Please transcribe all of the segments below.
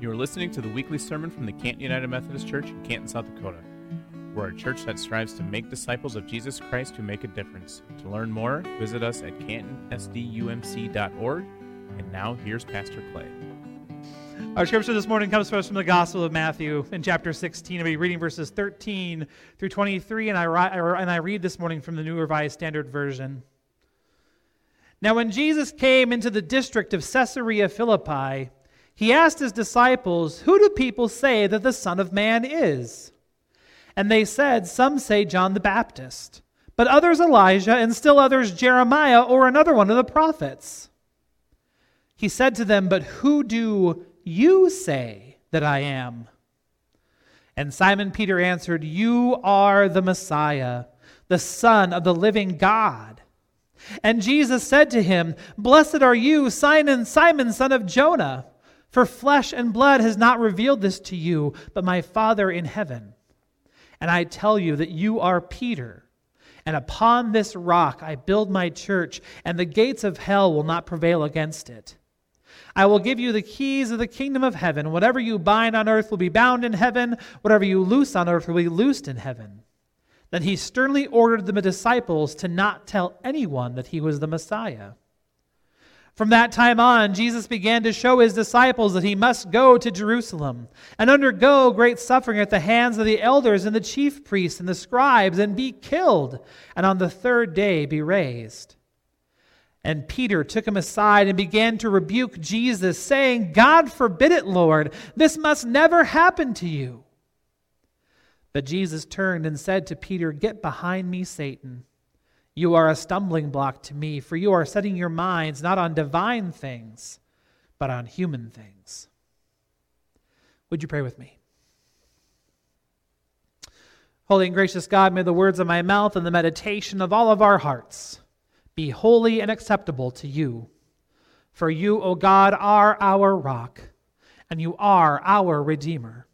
You are listening to the weekly sermon from the Canton United Methodist Church in Canton, South Dakota. We're a church that strives to make disciples of Jesus Christ who make a difference. To learn more, visit us at cantonsdumc.org. And now here's Pastor Clay. Our scripture this morning comes to us from the Gospel of Matthew in chapter 16. I'll be reading verses 13 through 23, and I, and I read this morning from the New Revised Standard Version. Now, when Jesus came into the district of Caesarea Philippi, he asked his disciples, Who do people say that the Son of Man is? And they said, Some say John the Baptist, but others Elijah, and still others Jeremiah or another one of the prophets. He said to them, But who do you say that I am? And Simon Peter answered, You are the Messiah, the Son of the living God. And Jesus said to him, Blessed are you, Simon, Simon, son of Jonah. For flesh and blood has not revealed this to you, but my Father in heaven. And I tell you that you are Peter, and upon this rock I build my church, and the gates of hell will not prevail against it. I will give you the keys of the kingdom of heaven. Whatever you bind on earth will be bound in heaven, whatever you loose on earth will be loosed in heaven. Then he sternly ordered the disciples to not tell anyone that he was the Messiah. From that time on, Jesus began to show his disciples that he must go to Jerusalem and undergo great suffering at the hands of the elders and the chief priests and the scribes and be killed, and on the third day be raised. And Peter took him aside and began to rebuke Jesus, saying, God forbid it, Lord, this must never happen to you. But Jesus turned and said to Peter, Get behind me, Satan. You are a stumbling block to me, for you are setting your minds not on divine things, but on human things. Would you pray with me? Holy and gracious God, may the words of my mouth and the meditation of all of our hearts be holy and acceptable to you. For you, O God, are our rock, and you are our Redeemer.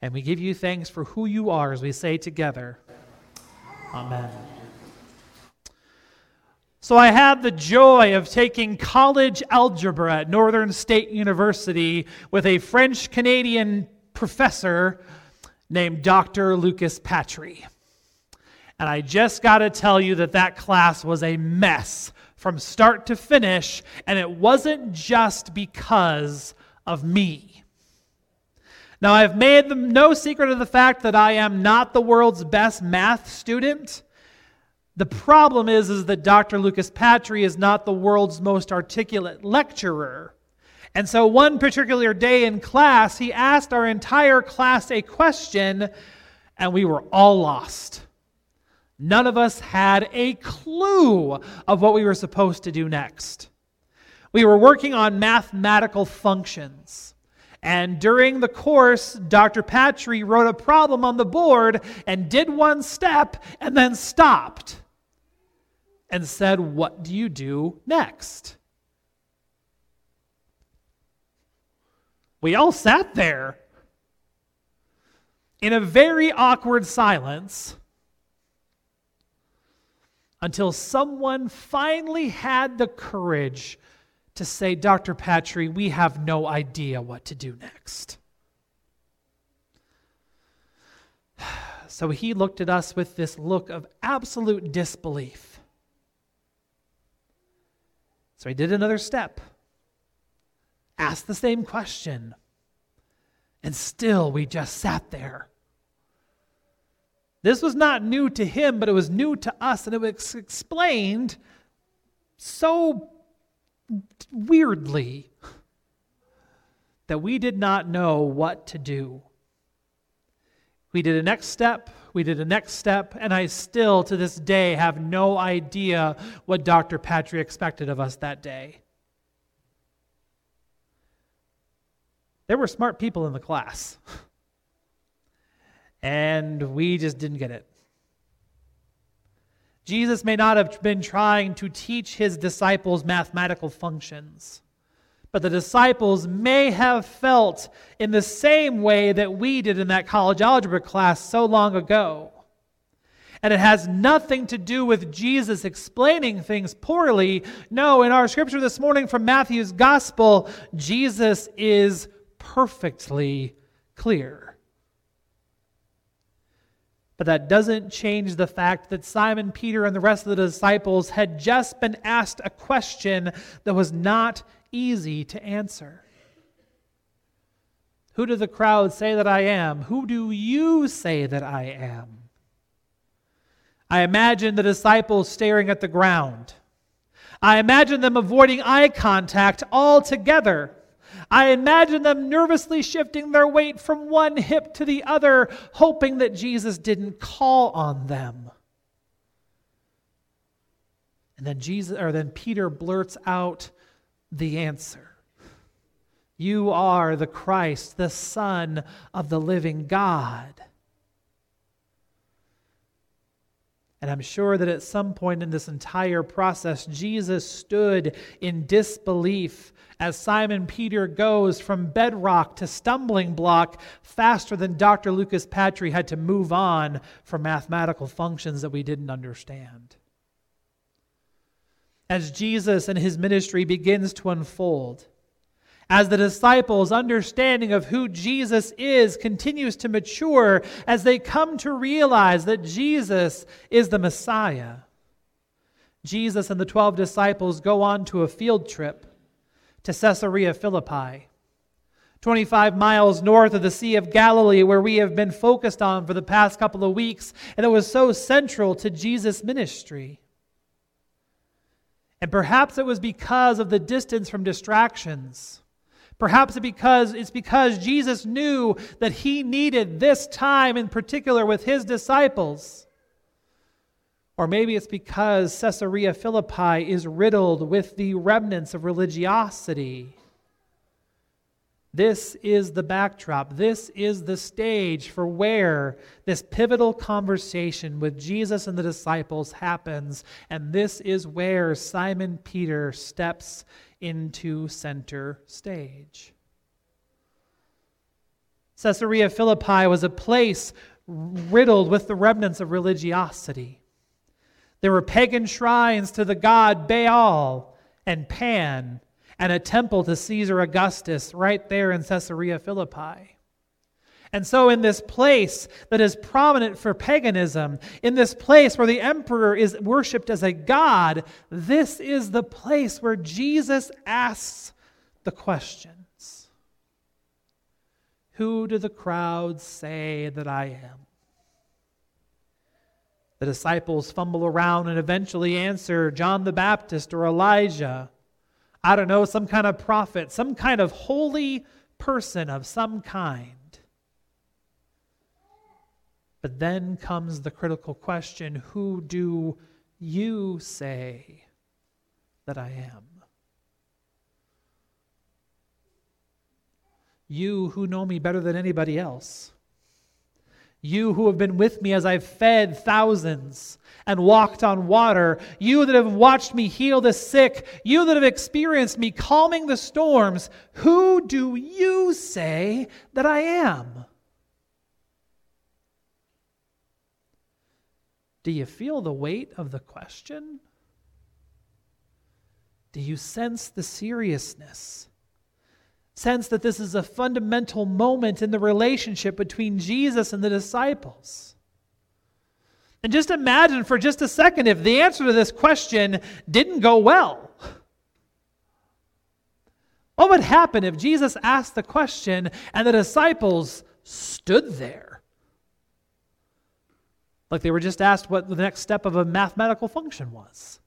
And we give you thanks for who you are as we say together, Amen. So I had the joy of taking college algebra at Northern State University with a French Canadian professor named Dr. Lucas Patry. And I just got to tell you that that class was a mess from start to finish, and it wasn't just because of me. Now, I've made no secret of the fact that I am not the world's best math student. The problem is, is that Dr. Lucas Patry is not the world's most articulate lecturer. And so one particular day in class, he asked our entire class a question, and we were all lost. None of us had a clue of what we were supposed to do next. We were working on mathematical functions. And during the course, Dr. Patry wrote a problem on the board and did one step and then stopped and said, What do you do next? We all sat there in a very awkward silence until someone finally had the courage to say, Dr. Patry, we have no idea what to do next. So he looked at us with this look of absolute disbelief. So he did another step, asked the same question, and still we just sat there. This was not new to him, but it was new to us, and it was explained so weirdly that we did not know what to do. We did a next step, we did a next step, and I still, to this day, have no idea what Dr. Patry expected of us that day. There were smart people in the class, and we just didn't get it. Jesus may not have been trying to teach his disciples mathematical functions. But the disciples may have felt in the same way that we did in that college algebra class so long ago. And it has nothing to do with Jesus explaining things poorly. No, in our scripture this morning from Matthew's gospel, Jesus is perfectly clear. But that doesn't change the fact that Simon Peter and the rest of the disciples had just been asked a question that was not easy to answer. Who do the crowd say that I am? Who do you say that I am? I imagine the disciples staring at the ground. I imagine them avoiding eye contact altogether. I imagine them nervously shifting their weight from one hip to the other, hoping that Jesus didn't call on them. And then Jesus or then Peter blurts out the answer. You are the Christ, the Son of the living God. And I'm sure that at some point in this entire process, Jesus stood in disbelief as Simon Peter goes from bedrock to stumbling block faster than Dr. Lucas Patry had to move on from mathematical functions that we didn't understand. As Jesus and his ministry begins to unfold, as the disciples' understanding of who Jesus is continues to mature, as they come to realize that Jesus is the Messiah. Jesus and the 12 disciples go on to a field trip to Caesarea Philippi, 25 miles north of the Sea of Galilee, where we have been focused on for the past couple of weeks, and it was so central to Jesus' ministry. And perhaps it was because of the distance from distractions Perhaps it because, it's because Jesus knew that he needed this time in particular with his disciples. Or maybe it's because Caesarea Philippi is riddled with the remnants of religiosity. This is the backdrop. This is the stage for where this pivotal conversation with Jesus and the disciples happens. And this is where Simon Peter steps into center stage. Caesarea Philippi was a place riddled with the remnants of religiosity. There were pagan shrines to the god Baal and Pan, and a temple to Caesar Augustus right there in Caesarea Philippi. And so, in this place that is prominent for paganism, in this place where the emperor is worshiped as a god, this is the place where Jesus asks the questions Who do the crowds say that I am? The disciples fumble around and eventually answer John the Baptist or Elijah. I don't know, some kind of prophet, some kind of holy person of some kind. But then comes the critical question Who do you say that I am? You who know me better than anybody else. You who have been with me as I've fed thousands and walked on water. You that have watched me heal the sick. You that have experienced me calming the storms. Who do you say that I am? Do you feel the weight of the question? Do you sense the seriousness? Sense that this is a fundamental moment in the relationship between Jesus and the disciples? And just imagine for just a second if the answer to this question didn't go well. What would happen if Jesus asked the question and the disciples stood there? Like they were just asked what the next step of a mathematical function was.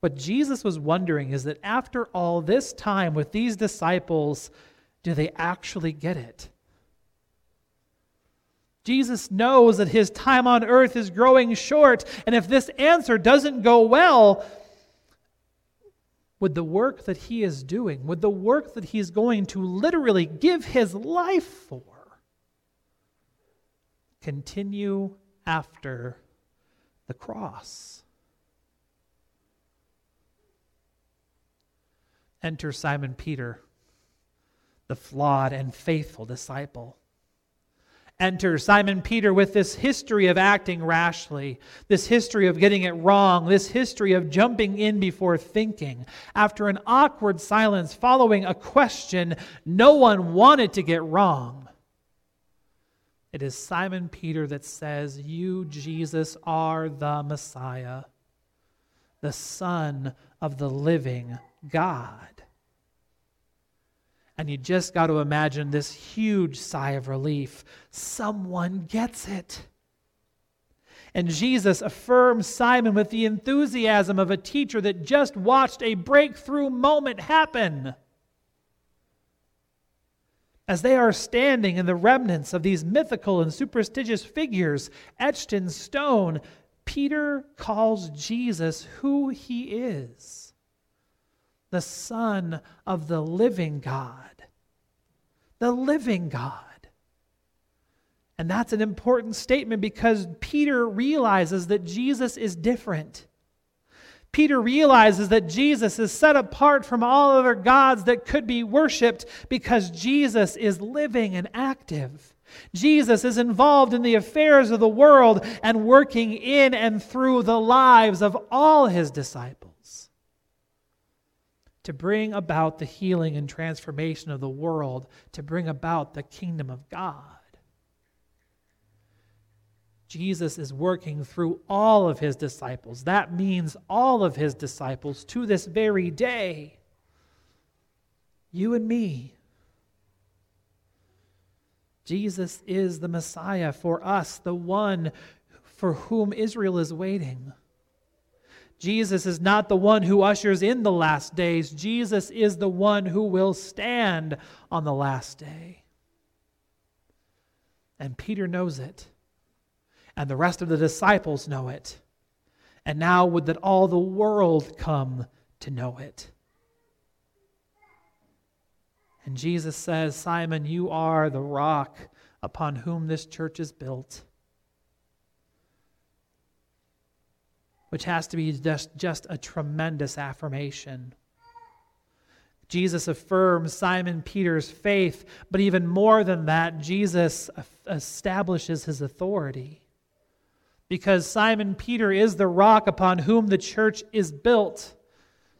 What Jesus was wondering is that after all this time with these disciples, do they actually get it? Jesus knows that his time on earth is growing short, and if this answer doesn't go well, would the work that he is doing, would the work that he's going to literally give his life for, continue after the cross. Enter Simon Peter, the flawed and faithful disciple. Enter Simon Peter with this history of acting rashly, this history of getting it wrong, this history of jumping in before thinking. After an awkward silence following a question no one wanted to get wrong, it is Simon Peter that says, You, Jesus, are the Messiah, the Son of the living God. And you just got to imagine this huge sigh of relief. Someone gets it. And Jesus affirms Simon with the enthusiasm of a teacher that just watched a breakthrough moment happen. As they are standing in the remnants of these mythical and superstitious figures etched in stone, Peter calls Jesus who he is the Son of the living God. The living God. And that's an important statement because Peter realizes that Jesus is different. Peter realizes that Jesus is set apart from all other gods that could be worshiped because Jesus is living and active. Jesus is involved in the affairs of the world and working in and through the lives of all his disciples to bring about the healing and transformation of the world, to bring about the kingdom of God. Jesus is working through all of his disciples. That means all of his disciples to this very day. You and me. Jesus is the Messiah for us, the one for whom Israel is waiting. Jesus is not the one who ushers in the last days. Jesus is the one who will stand on the last day. And Peter knows it. And the rest of the disciples know it. And now would that all the world come to know it. And Jesus says, Simon, you are the rock upon whom this church is built. Which has to be just, just a tremendous affirmation. Jesus affirms Simon Peter's faith, but even more than that, Jesus establishes his authority. Because Simon Peter is the rock upon whom the church is built.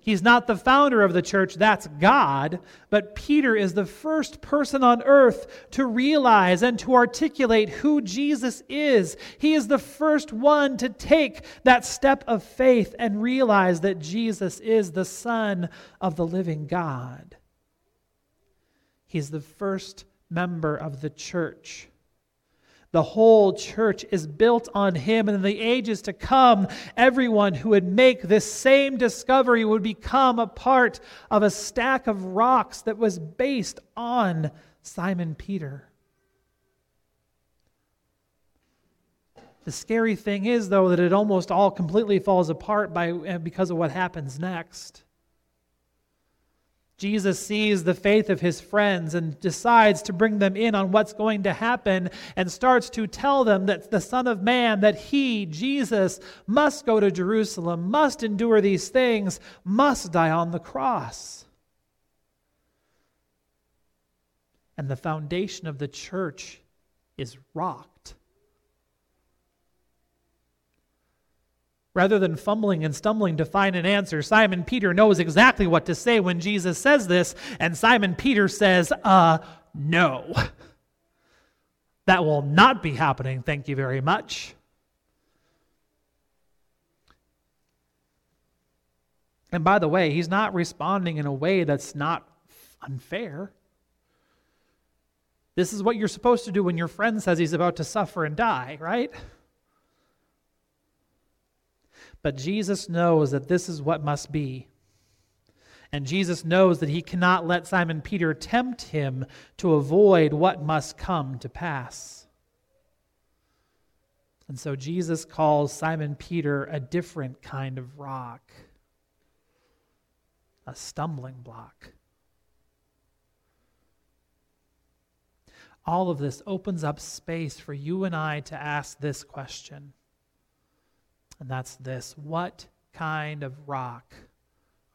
He's not the founder of the church, that's God. But Peter is the first person on earth to realize and to articulate who Jesus is. He is the first one to take that step of faith and realize that Jesus is the Son of the living God. He's the first member of the church. The whole church is built on him. And in the ages to come, everyone who would make this same discovery would become a part of a stack of rocks that was based on Simon Peter. The scary thing is, though, that it almost all completely falls apart by, uh, because of what happens next. Jesus sees the faith of his friends and decides to bring them in on what's going to happen and starts to tell them that the Son of Man, that he, Jesus, must go to Jerusalem, must endure these things, must die on the cross. And the foundation of the church is rocked. Rather than fumbling and stumbling to find an answer, Simon Peter knows exactly what to say when Jesus says this, and Simon Peter says, uh, no. That will not be happening, thank you very much. And by the way, he's not responding in a way that's not unfair. This is what you're supposed to do when your friend says he's about to suffer and die, right? But Jesus knows that this is what must be. And Jesus knows that he cannot let Simon Peter tempt him to avoid what must come to pass. And so Jesus calls Simon Peter a different kind of rock, a stumbling block. All of this opens up space for you and I to ask this question and that's this What kind of rock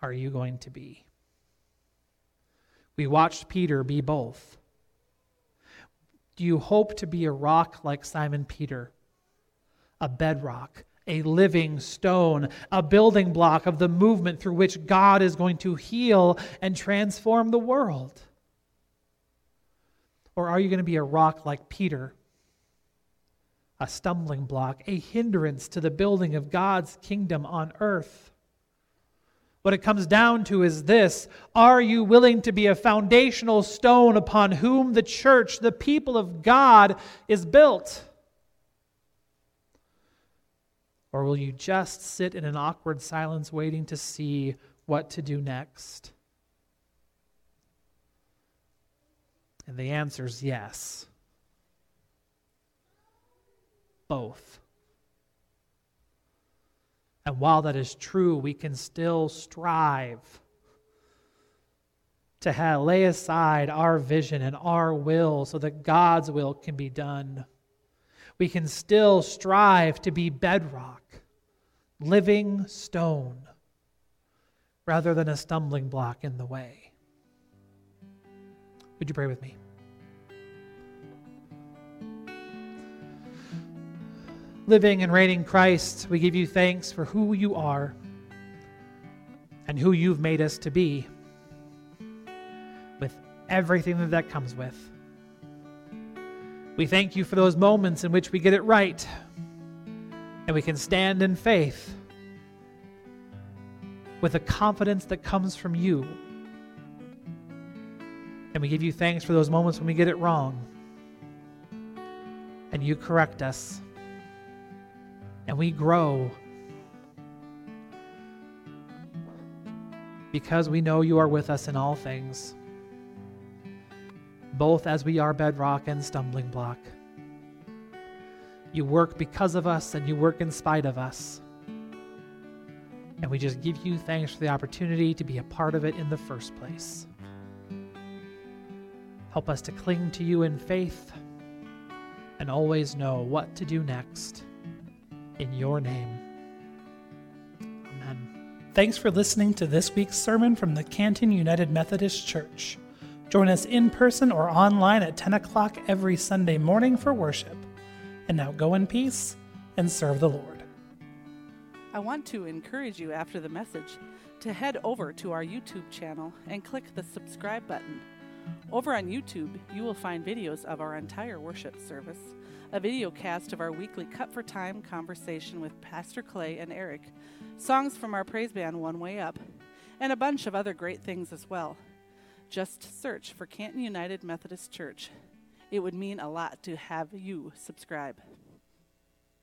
are you going to be? We watched Peter be both. Do you hope to be a rock like Simon Peter? A bedrock, a living stone, a building block of the movement through which God is going to heal and transform the world? Or are you going to be a rock like Peter? A stumbling block, a hindrance to the building of God's kingdom on earth? What it comes down to is this Are you willing to be a foundational stone upon whom the church, the people of God, is built? Or will you just sit in an awkward silence waiting to see what to do next? And the answer is yes. Both. And while that is true, we can still strive to have, lay aside our vision and our will so that God's will can be done. We can still strive to be bedrock, living stone, rather than a stumbling block in the way. Would you pray with me? Living and reigning Christ, we give you thanks for who you are and who you've made us to be, with everything that that comes with. We thank you for those moments in which we get it right and we can stand in faith with a confidence that comes from you. And we give you thanks for those moments when we get it wrong and you correct us and we grow because we know you are with us in all things, both as we are bedrock and stumbling block. You work because of us and you work in spite of us. And we just give you thanks for the opportunity to be a part of it in the first place. Help us to cling to you in faith and always know what to do next in your name. Amen. Thanks for listening to this week's sermon from the Canton United Methodist Church. Join us in person or online at 10 o'clock every Sunday morning for worship. And now go in peace and serve the Lord. I want to encourage you after the message to head over to our YouTube channel and click the subscribe button. Over on YouTube, you will find videos of our entire worship service a video cast of our weekly Cut for Time conversation with Pastor Clay and Eric, songs from our praise band One Way Up, and a bunch of other great things as well. Just search for Canton United Methodist Church. It would mean a lot to have you subscribe.